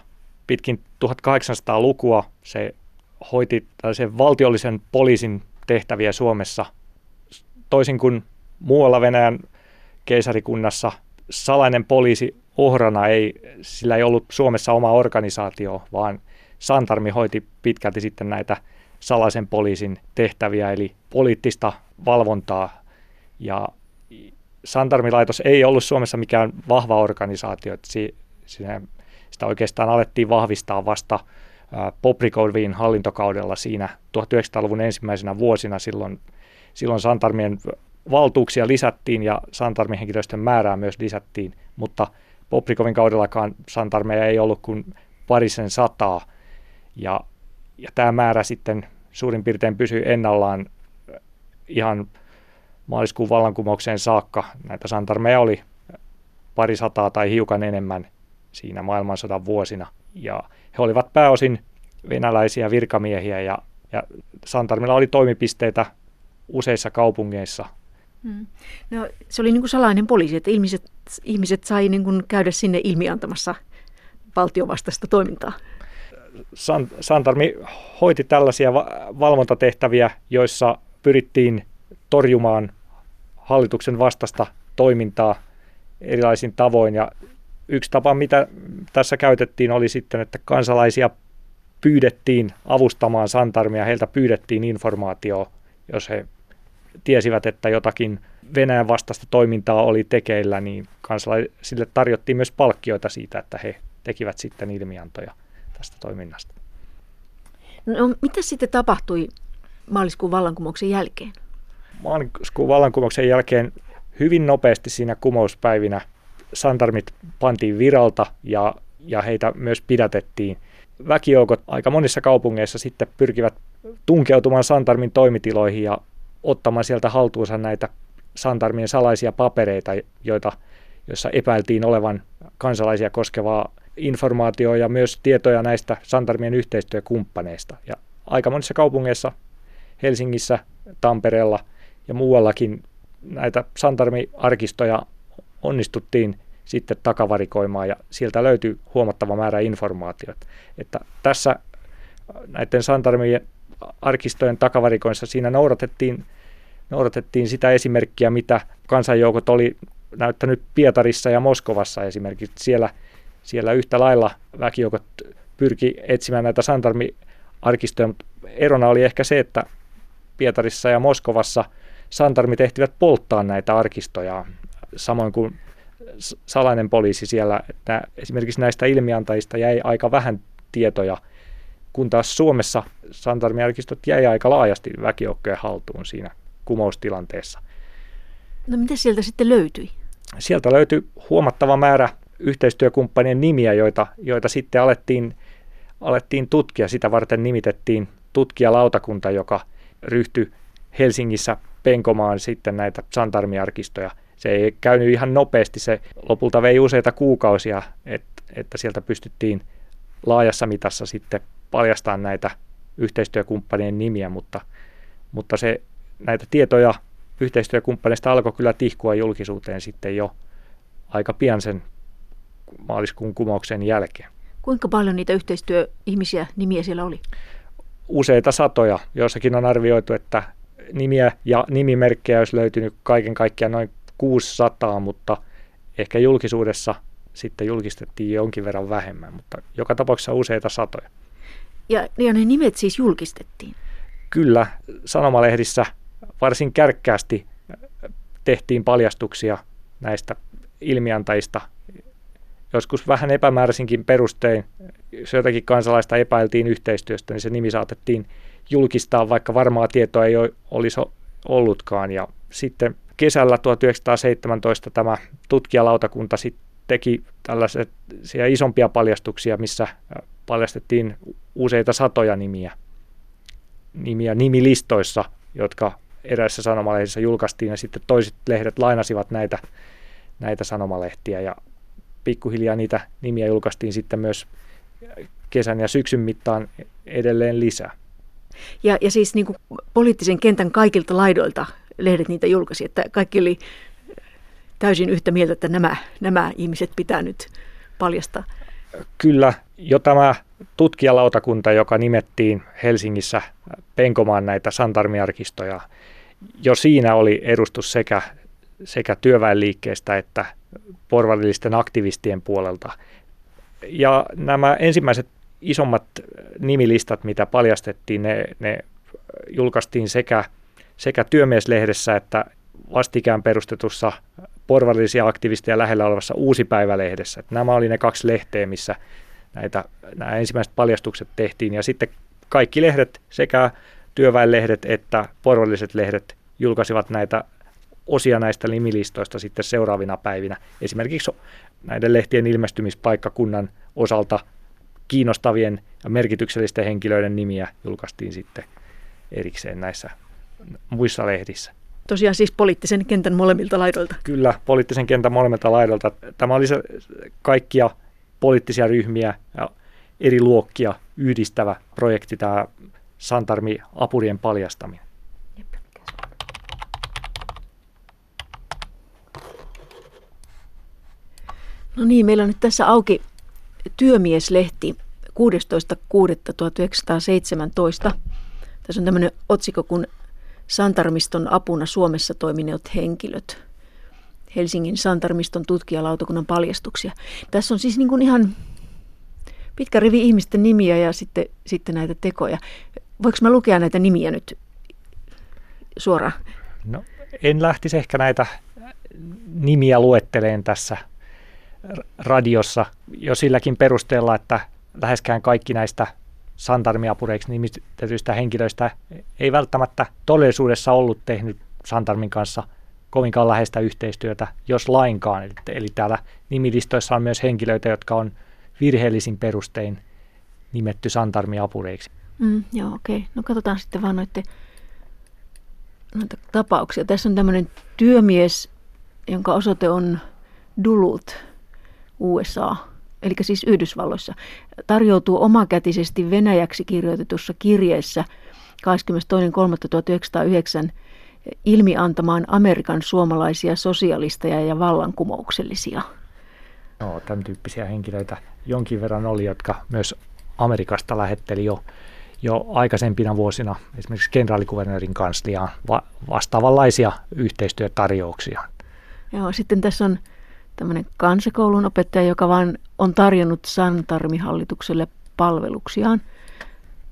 pitkin 1800-lukua. Se hoiti tällaisen valtiollisen poliisin tehtäviä Suomessa. Toisin kuin muualla Venäjän keisarikunnassa salainen poliisi ohrana ei, sillä ei ollut Suomessa oma organisaatio, vaan Santarmi hoiti pitkälti sitten näitä salaisen poliisin tehtäviä, eli poliittista valvontaa. Ja Santarmilaitos ei ollut Suomessa mikään vahva organisaatio, että siinä, sitä oikeastaan alettiin vahvistaa vasta Poprikovin hallintokaudella siinä 1900-luvun ensimmäisenä vuosina silloin, silloin Santarmien valtuuksia lisättiin ja Santarmin henkilöstön määrää myös lisättiin, mutta Poprikovin kaudellakaan Santarmeja ei ollut kuin parisen sataa ja, ja tämä määrä sitten suurin piirtein pysyi ennallaan ihan maaliskuun vallankumoukseen saakka. Näitä santarmeja oli pari sataa tai hiukan enemmän siinä maailmansodan vuosina. Ja he olivat pääosin venäläisiä virkamiehiä ja, ja Santarmilla oli toimipisteitä useissa kaupungeissa. Hmm. No, se oli niin kuin salainen poliisi, että ihmiset, ihmiset sai niin kuin käydä sinne ilmiantamassa valtiovastaista toimintaa. San, Santarmi hoiti tällaisia va- valvontatehtäviä, joissa pyrittiin torjumaan hallituksen vastasta toimintaa erilaisin tavoin. Ja yksi tapa, mitä tässä käytettiin, oli sitten, että kansalaisia pyydettiin avustamaan Santarmia, heiltä pyydettiin informaatiota, jos he tiesivät, että jotakin Venäjän vastaista toimintaa oli tekeillä, niin kansalaisille tarjottiin myös palkkioita siitä, että he tekivät sitten ilmiantoja tästä toiminnasta. No, mitä sitten tapahtui maaliskuun vallankumouksen jälkeen? maaliskuun vallankumouksen jälkeen hyvin nopeasti siinä kumouspäivinä santarmit pantiin viralta ja, ja heitä myös pidätettiin. Väkijoukot aika monissa kaupungeissa sitten pyrkivät tunkeutumaan Santarmin toimitiloihin ja ottamaan sieltä haltuunsa näitä Santarmien salaisia papereita, joita, joissa epäiltiin olevan kansalaisia koskevaa informaatiota ja myös tietoja näistä Santarmien yhteistyökumppaneista. Ja aika monissa kaupungeissa, Helsingissä, Tampereella – ja muuallakin näitä Santarmi-arkistoja onnistuttiin sitten takavarikoimaan ja sieltä löytyy huomattava määrä informaatiota. Että tässä näiden Santarmien arkistojen takavarikoissa siinä noudatettiin, noudatettiin sitä esimerkkiä, mitä kansanjoukot oli näyttänyt Pietarissa ja Moskovassa esimerkiksi. Siellä, siellä yhtä lailla väkijoukot pyrki etsimään näitä Santarmi-arkistoja, mutta erona oli ehkä se, että Pietarissa ja Moskovassa – santarmit ehtivät polttaa näitä arkistoja, samoin kuin salainen poliisi siellä, että esimerkiksi näistä ilmiantajista jäi aika vähän tietoja, kun taas Suomessa santarmiarkistot jäi aika laajasti väkijoukkojen haltuun siinä kumoustilanteessa. No mitä sieltä sitten löytyi? Sieltä löytyi huomattava määrä yhteistyökumppanien nimiä, joita, joita sitten alettiin, alettiin tutkia. Sitä varten nimitettiin tutkijalautakunta, joka ryhtyi Helsingissä penkomaan sitten näitä santarmiarkistoja. Se ei käynyt ihan nopeasti, se lopulta vei useita kuukausia, että, että sieltä pystyttiin laajassa mitassa sitten paljastamaan näitä yhteistyökumppanien nimiä, mutta, mutta se, näitä tietoja yhteistyökumppaneista alkoi kyllä tihkua julkisuuteen sitten jo aika pian sen maaliskuun kumouksen jälkeen. Kuinka paljon niitä yhteistyöihmisiä nimiä siellä oli? Useita satoja. Joissakin on arvioitu, että nimiä ja nimimerkkejä olisi löytynyt kaiken kaikkiaan noin 600, mutta ehkä julkisuudessa sitten julkistettiin jonkin verran vähemmän, mutta joka tapauksessa useita satoja. Ja, ja ne nimet siis julkistettiin? Kyllä, sanomalehdissä varsin kärkkäästi tehtiin paljastuksia näistä ilmiantajista. Joskus vähän epämääräisinkin perustein, jos jotakin kansalaista epäiltiin yhteistyöstä, niin se nimi saatettiin julkistaa, vaikka varmaa tietoa ei olisi ollutkaan. Ja sitten kesällä 1917 tämä tutkijalautakunta sitten teki tällaisia isompia paljastuksia, missä paljastettiin useita satoja nimiä, nimiä nimilistoissa, jotka eräissä sanomalehdissä julkaistiin ja sitten toiset lehdet lainasivat näitä, näitä sanomalehtiä ja pikkuhiljaa niitä nimiä julkaistiin sitten myös kesän ja syksyn mittaan edelleen lisää. Ja, ja siis niin kuin poliittisen kentän kaikilta laidoilta lehdet niitä julkaisi, että kaikki oli täysin yhtä mieltä, että nämä, nämä ihmiset pitää nyt paljastaa. Kyllä, jo tämä tutkijalautakunta, joka nimettiin Helsingissä penkomaan näitä santarmiarkistoja, jo siinä oli edustus sekä, sekä työväenliikkeestä että porvarillisten aktivistien puolelta. Ja nämä ensimmäiset isommat nimilistat, mitä paljastettiin, ne, ne julkaistiin sekä, sekä työmieslehdessä että vastikään perustetussa porvarillisia aktivisteja lähellä olevassa Uusipäivälehdessä. Että nämä oli ne kaksi lehteä, missä näitä, nämä ensimmäiset paljastukset tehtiin. Ja sitten kaikki lehdet, sekä työväenlehdet että porvalliset lehdet, julkaisivat näitä osia näistä nimilistoista sitten seuraavina päivinä. Esimerkiksi näiden lehtien ilmestymispaikkakunnan osalta kiinnostavien ja merkityksellisten henkilöiden nimiä julkaistiin sitten erikseen näissä muissa lehdissä. Tosiaan siis poliittisen kentän molemmilta laidoilta. Kyllä, poliittisen kentän molemmilta laidoilta. Tämä oli se kaikkia poliittisia ryhmiä ja eri luokkia yhdistävä projekti, tämä Santarmi apurien paljastaminen. No niin, meillä on nyt tässä auki työmieslehti 16.6.1917. Tässä on tämmöinen otsikko kuin Santarmiston apuna Suomessa toimineet henkilöt. Helsingin Santarmiston tutkijalautakunnan paljastuksia. Tässä on siis niin kuin ihan pitkä rivi ihmisten nimiä ja sitten, sitten näitä tekoja. Voinko mä lukea näitä nimiä nyt suoraan? No, en lähtisi ehkä näitä nimiä luetteleen tässä radiossa jo silläkin perusteella, että läheskään kaikki näistä santarmiapureiksi nimitetyistä henkilöistä ei välttämättä todellisuudessa ollut tehnyt Santarmin kanssa kovinkaan läheistä yhteistyötä, jos lainkaan. Eli, eli täällä nimilistoissa on myös henkilöitä, jotka on virheellisin perustein nimetty Santarmi-apureiksi. Mm, joo, okei. Okay. No katsotaan sitten vaan noita, noita tapauksia. Tässä on tämmöinen työmies, jonka osoite on Duluth, USA eli siis Yhdysvalloissa, tarjoutuu omakätisesti venäjäksi kirjoitetussa kirjeessä 22.3.1909 ilmiantamaan Amerikan suomalaisia sosialisteja ja vallankumouksellisia. No, tämän tyyppisiä henkilöitä jonkin verran oli, jotka myös Amerikasta lähetteli jo, jo aikaisempina vuosina esimerkiksi kenraalikuvernöörin kansliaan va- vastaavanlaisia yhteistyötarjouksia. Joo, sitten tässä on tämmöinen kansakoulun opettaja, joka vaan on tarjonnut Santarmi-hallitukselle palveluksiaan.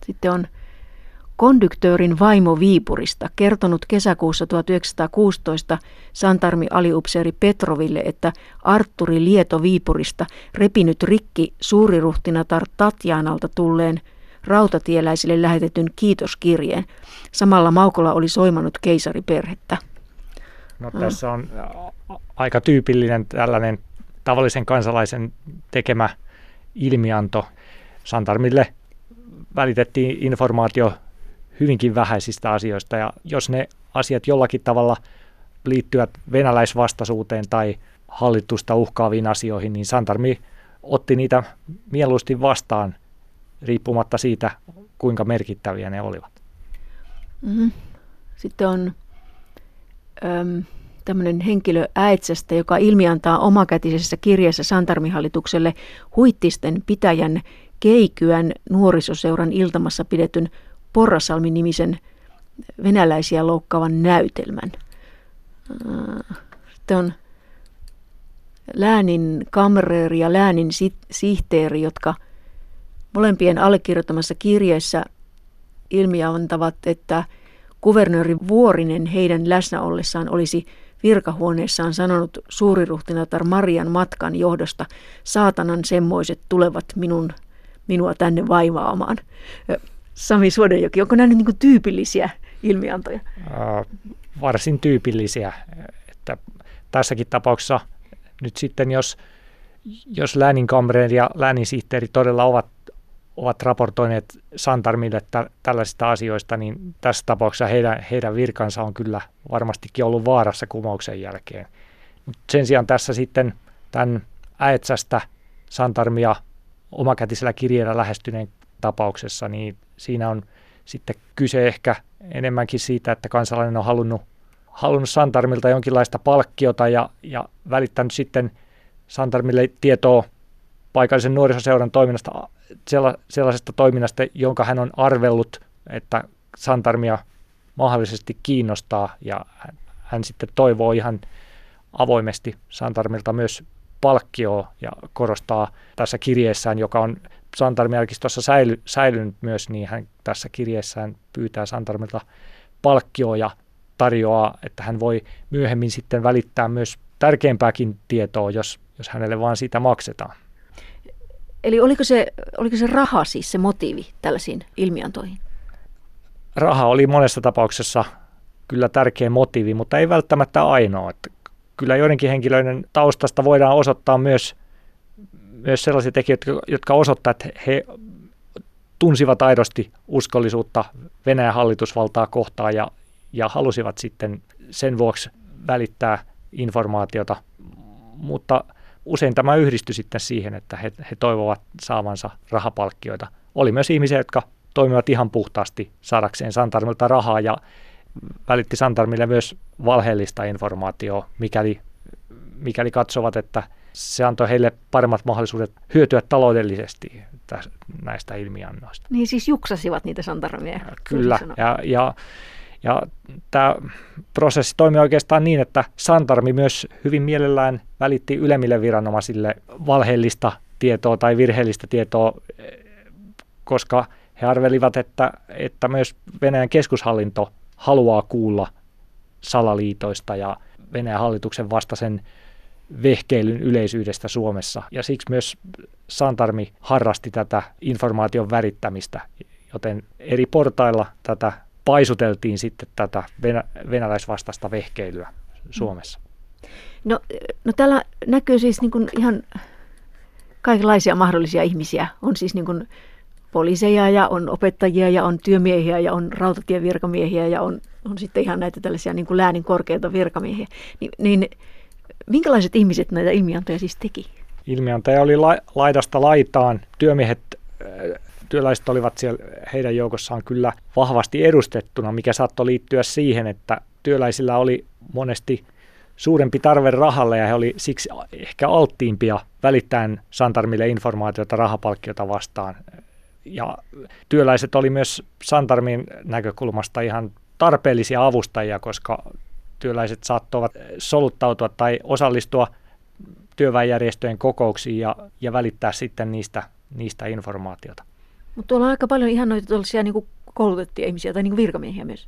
Sitten on konduktöörin vaimo Viipurista kertonut kesäkuussa 1916 Santarmi-aliupseeri Petroville, että Arturi Lieto Viipurista repinyt rikki suuriruhtinatar Tatjanalta tulleen rautatieläisille lähetetyn kiitoskirjeen. Samalla Maukola oli soimannut keisariperhettä. No, tässä on aika tyypillinen tällainen tavallisen kansalaisen tekemä ilmianto. Santarmille välitettiin informaatio hyvinkin vähäisistä asioista ja jos ne asiat jollakin tavalla liittyvät venäläisvastaisuuteen tai hallitusta uhkaaviin asioihin, niin Santarmi otti niitä mieluusti vastaan riippumatta siitä, kuinka merkittäviä ne olivat. Mm-hmm. Sitten on tämmöinen henkilö Äitsästä, joka ilmiantaa omakätisessä kirjeessä Santarmihallitukselle huittisten pitäjän Keikyän nuorisoseuran iltamassa pidetyn Porrasalmi-nimisen venäläisiä loukkaavan näytelmän. Sitten on läänin kamreeri ja läänin sihteeri, jotka molempien allekirjoittamassa kirjeessä ilmiantavat, että kuvernööri Vuorinen heidän läsnä ollessaan olisi virkahuoneessaan sanonut suuriruhtinatar Marian matkan johdosta, saatanan semmoiset tulevat minun, minua tänne vaivaamaan. Sami Suodenjoki, onko nämä nyt niin tyypillisiä ilmiantoja? Varsin tyypillisiä. Että tässäkin tapauksessa nyt sitten, jos, jos lääninkamreeri ja lääninsihteeri todella ovat, ovat raportoineet Santarmille tä, tällaisista asioista, niin tässä tapauksessa heidän, heidän virkansa on kyllä varmastikin ollut vaarassa kumouksen jälkeen. Mut sen sijaan tässä sitten tämän äetsästä Santarmia omakätisellä kirjeellä lähestyneen tapauksessa, niin siinä on sitten kyse ehkä enemmänkin siitä, että kansalainen on halunnut, halunnut Santarmilta jonkinlaista palkkiota ja, ja välittänyt sitten Santarmille tietoa paikallisen nuorisoseuran toiminnasta, sellaisesta toiminnasta, jonka hän on arvellut, että Santarmia mahdollisesti kiinnostaa ja hän, sitten toivoo ihan avoimesti Santarmilta myös palkkioa ja korostaa tässä kirjeessään, joka on Santarmi-arkistossa säily, säilynyt myös, niin hän tässä kirjeessään pyytää Santarmilta palkkioa ja tarjoaa, että hän voi myöhemmin sitten välittää myös tärkeämpääkin tietoa, jos, jos hänelle vaan siitä maksetaan. Eli oliko se, oliko se raha siis se motiivi tällaisiin ilmiantoihin? Raha oli monessa tapauksessa kyllä tärkeä motiivi, mutta ei välttämättä ainoa. Että kyllä joidenkin henkilöiden taustasta voidaan osoittaa myös myös sellaisia tekijöitä, jotka osoittavat, että he tunsivat aidosti uskollisuutta Venäjän hallitusvaltaa kohtaan ja, ja halusivat sitten sen vuoksi välittää informaatiota. Mutta usein tämä yhdistyi sitten siihen, että he, he toivovat saavansa rahapalkkioita. Oli myös ihmisiä, jotka toimivat ihan puhtaasti saadakseen Santarmilta rahaa ja välitti Santarmille myös valheellista informaatiota, mikäli, mikäli katsovat, että se antoi heille paremmat mahdollisuudet hyötyä taloudellisesti näistä ilmiannoista. Niin siis juksasivat niitä santarmia. Kyllä, ja, ja, ja tämä prosessi toimi oikeastaan niin, että Santarmi myös hyvin mielellään välitti ylemmille viranomaisille valheellista tietoa tai virheellistä tietoa, koska he arvelivat, että, että myös Venäjän keskushallinto haluaa kuulla salaliitoista ja Venäjän hallituksen vastaisen vehkeilyn yleisyydestä Suomessa. Ja siksi myös Santarmi harrasti tätä informaation värittämistä, joten eri portailla tätä paisuteltiin sitten tätä venä- venäläisvastaista vehkeilyä Suomessa. No, no täällä näkyy siis niin kuin ihan kaikenlaisia mahdollisia ihmisiä. On siis niin kuin poliiseja ja on opettajia ja on työmiehiä ja on rautatievirkamiehiä ja on, on sitten ihan näitä tällaisia niin kuin läänin korkeita virkamiehiä. Ni, niin Minkälaiset ihmiset näitä ilmiantoja siis teki? Ilmiantaja oli la- laidasta laitaan. Työmiehet, äh, työläiset olivat siellä heidän joukossaan kyllä vahvasti edustettuna, mikä saattoi liittyä siihen, että työläisillä oli monesti suurempi tarve rahalle ja he oli siksi ehkä alttiimpia välittäen Santarmille informaatiota rahapalkkiota vastaan. Ja työläiset oli myös Santarmin näkökulmasta ihan tarpeellisia avustajia, koska työläiset saattoivat soluttautua tai osallistua työväenjärjestöjen kokouksiin ja, ja välittää sitten niistä, niistä informaatiota. Mutta tuolla on aika paljon ihan noita tuollaisia niin koulutettuja ihmisiä tai niin virkamiehiä myös.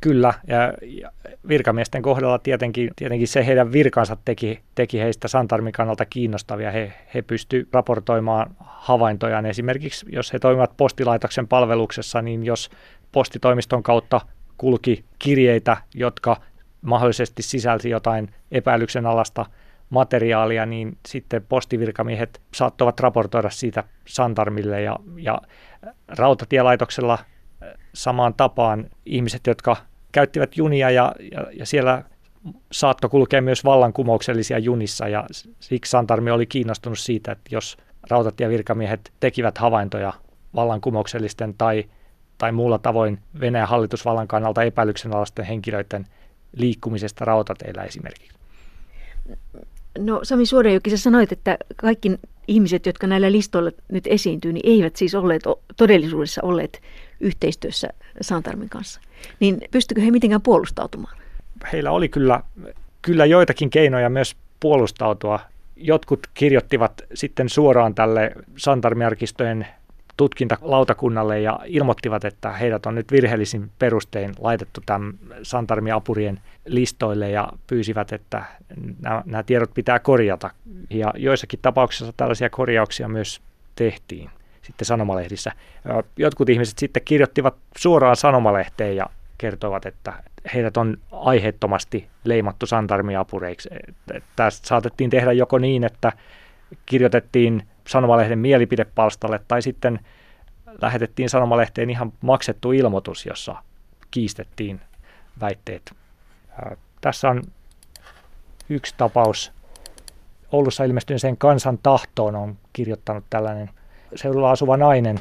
Kyllä, ja, ja virkamiesten kohdalla tietenkin, tietenkin se heidän virkansa teki, teki heistä Santarmin kannalta kiinnostavia. He, he pystyivät raportoimaan havaintojaan. Esimerkiksi jos he toimivat postilaitoksen palveluksessa, niin jos postitoimiston kautta kulki kirjeitä, jotka mahdollisesti sisälsi jotain epäilyksen alasta materiaalia, niin sitten postivirkamiehet saattavat raportoida siitä Santarmille ja, ja rautatielaitoksella samaan tapaan ihmiset, jotka käyttivät junia ja, ja, ja siellä saattoi kulkea myös vallankumouksellisia junissa ja siksi Santarmi oli kiinnostunut siitä, että jos rautatievirkamiehet tekivät havaintoja vallankumouksellisten tai, tai muulla tavoin Venäjän hallitusvallan kannalta epäilyksenalaisten henkilöiden liikkumisesta rautateillä esimerkiksi? No Sami Suodenjoki, sä sanoit, että kaikki ihmiset, jotka näillä listoilla nyt esiintyy, niin eivät siis olleet todellisuudessa olleet yhteistyössä Santarmin kanssa. Niin pystykö he mitenkään puolustautumaan? Heillä oli kyllä, kyllä joitakin keinoja myös puolustautua. Jotkut kirjoittivat sitten suoraan tälle Santarmiarkistojen tutkintalautakunnalle ja ilmoittivat, että heidät on nyt virheellisin perustein laitettu tämän Santarmi-apurien listoille ja pyysivät, että nämä, nämä tiedot pitää korjata. Ja joissakin tapauksissa tällaisia korjauksia myös tehtiin sitten sanomalehdissä. Jotkut ihmiset sitten kirjoittivat suoraan sanomalehteen ja kertoivat, että heidät on aiheettomasti leimattu santarmiapureiksi. Tästä saatettiin tehdä joko niin, että kirjoitettiin sanomalehden mielipidepalstalle tai sitten lähetettiin sanomalehteen ihan maksettu ilmoitus, jossa kiistettiin väitteet. Tässä on yksi tapaus. Oulussa ilmestyneeseen kansan tahtoon on kirjoittanut tällainen seudulla asuva nainen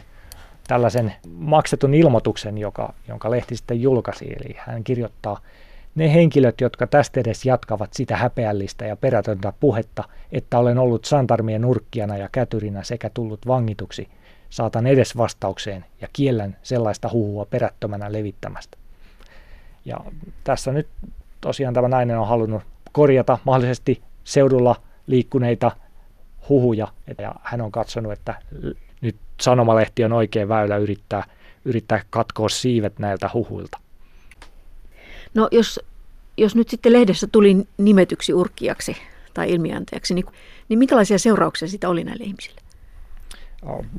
tällaisen maksetun ilmoituksen, joka, jonka lehti sitten julkaisi. Eli hän kirjoittaa – ne henkilöt, jotka tästä edes jatkavat sitä häpeällistä ja perätöntä puhetta, että olen ollut santarmien nurkkijana ja kätyrinä sekä tullut vangituksi, saatan edes vastaukseen ja kiellän sellaista huhua perättömänä levittämästä. Ja tässä nyt tosiaan tämä nainen on halunnut korjata mahdollisesti seudulla liikkuneita huhuja, ja hän on katsonut, että nyt sanomalehti on oikein väylä yrittää, yrittää katkoa siivet näiltä huhuilta. No jos, jos nyt sitten lehdessä tuli nimetyksi urkkiaksi tai ilmiantajaksi, niin, niin minkälaisia seurauksia siitä oli näille ihmisille?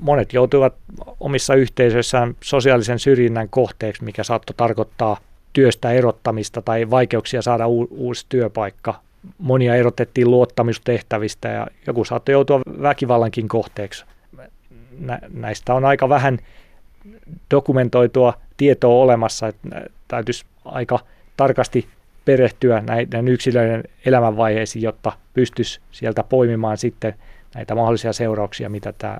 Monet joutuivat omissa yhteisöissään sosiaalisen syrjinnän kohteeksi, mikä saattoi tarkoittaa työstä erottamista tai vaikeuksia saada u- uusi työpaikka. Monia erotettiin luottamustehtävistä ja joku saattoi joutua väkivallankin kohteeksi. Nä- näistä on aika vähän dokumentoitua tietoa olemassa, että täytyisi aika tarkasti perehtyä näiden yksilöiden elämänvaiheisiin, jotta pystyisi sieltä poimimaan sitten näitä mahdollisia seurauksia, mitä tämä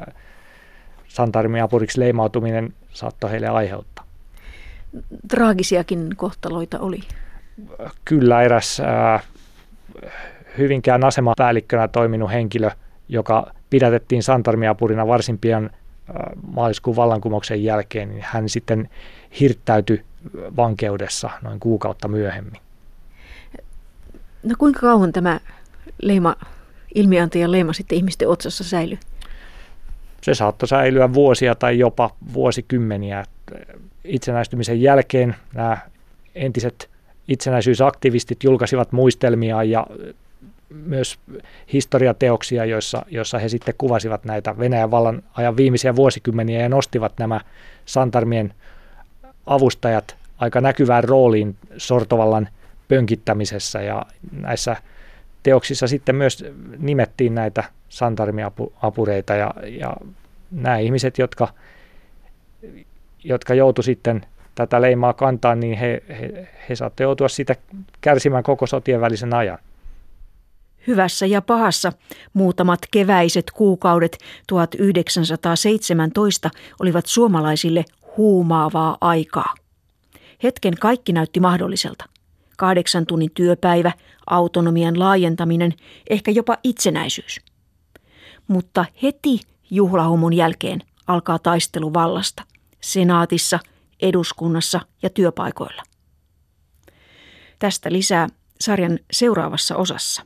santarmiapuriksi leimautuminen saattoi heille aiheuttaa. Traagisiakin kohtaloita oli. Kyllä eräs äh, Hyvinkään asemapäällikkönä toiminut henkilö, joka pidätettiin santarmiapurina varsin pian äh, maaliskuun vallankumouksen jälkeen, niin hän sitten hirttäytyi vankeudessa noin kuukautta myöhemmin. No kuinka kauan tämä leima, ilmiantajan leima sitten ihmisten otsassa säilyy? Se saattoi säilyä vuosia tai jopa vuosikymmeniä. Itsenäistymisen jälkeen nämä entiset itsenäisyysaktivistit julkaisivat muistelmia ja myös historiateoksia, joissa, joissa he sitten kuvasivat näitä Venäjän vallan ajan viimeisiä vuosikymmeniä ja nostivat nämä Santarmien avustajat aika näkyvään rooliin sortovallan pönkittämisessä ja näissä teoksissa sitten myös nimettiin näitä santarmiapureita ja, ja nämä ihmiset, jotka, jotka joutu sitten tätä leimaa kantaa, niin he, he, he saatte joutua siitä kärsimään koko sotien välisen ajan. Hyvässä ja pahassa muutamat keväiset kuukaudet 1917 olivat suomalaisille huumaavaa aikaa. Hetken kaikki näytti mahdolliselta. Kahdeksan tunnin työpäivä, autonomian laajentaminen, ehkä jopa itsenäisyys. Mutta heti juhlahumun jälkeen alkaa taistelu vallasta. Senaatissa, eduskunnassa ja työpaikoilla. Tästä lisää sarjan seuraavassa osassa.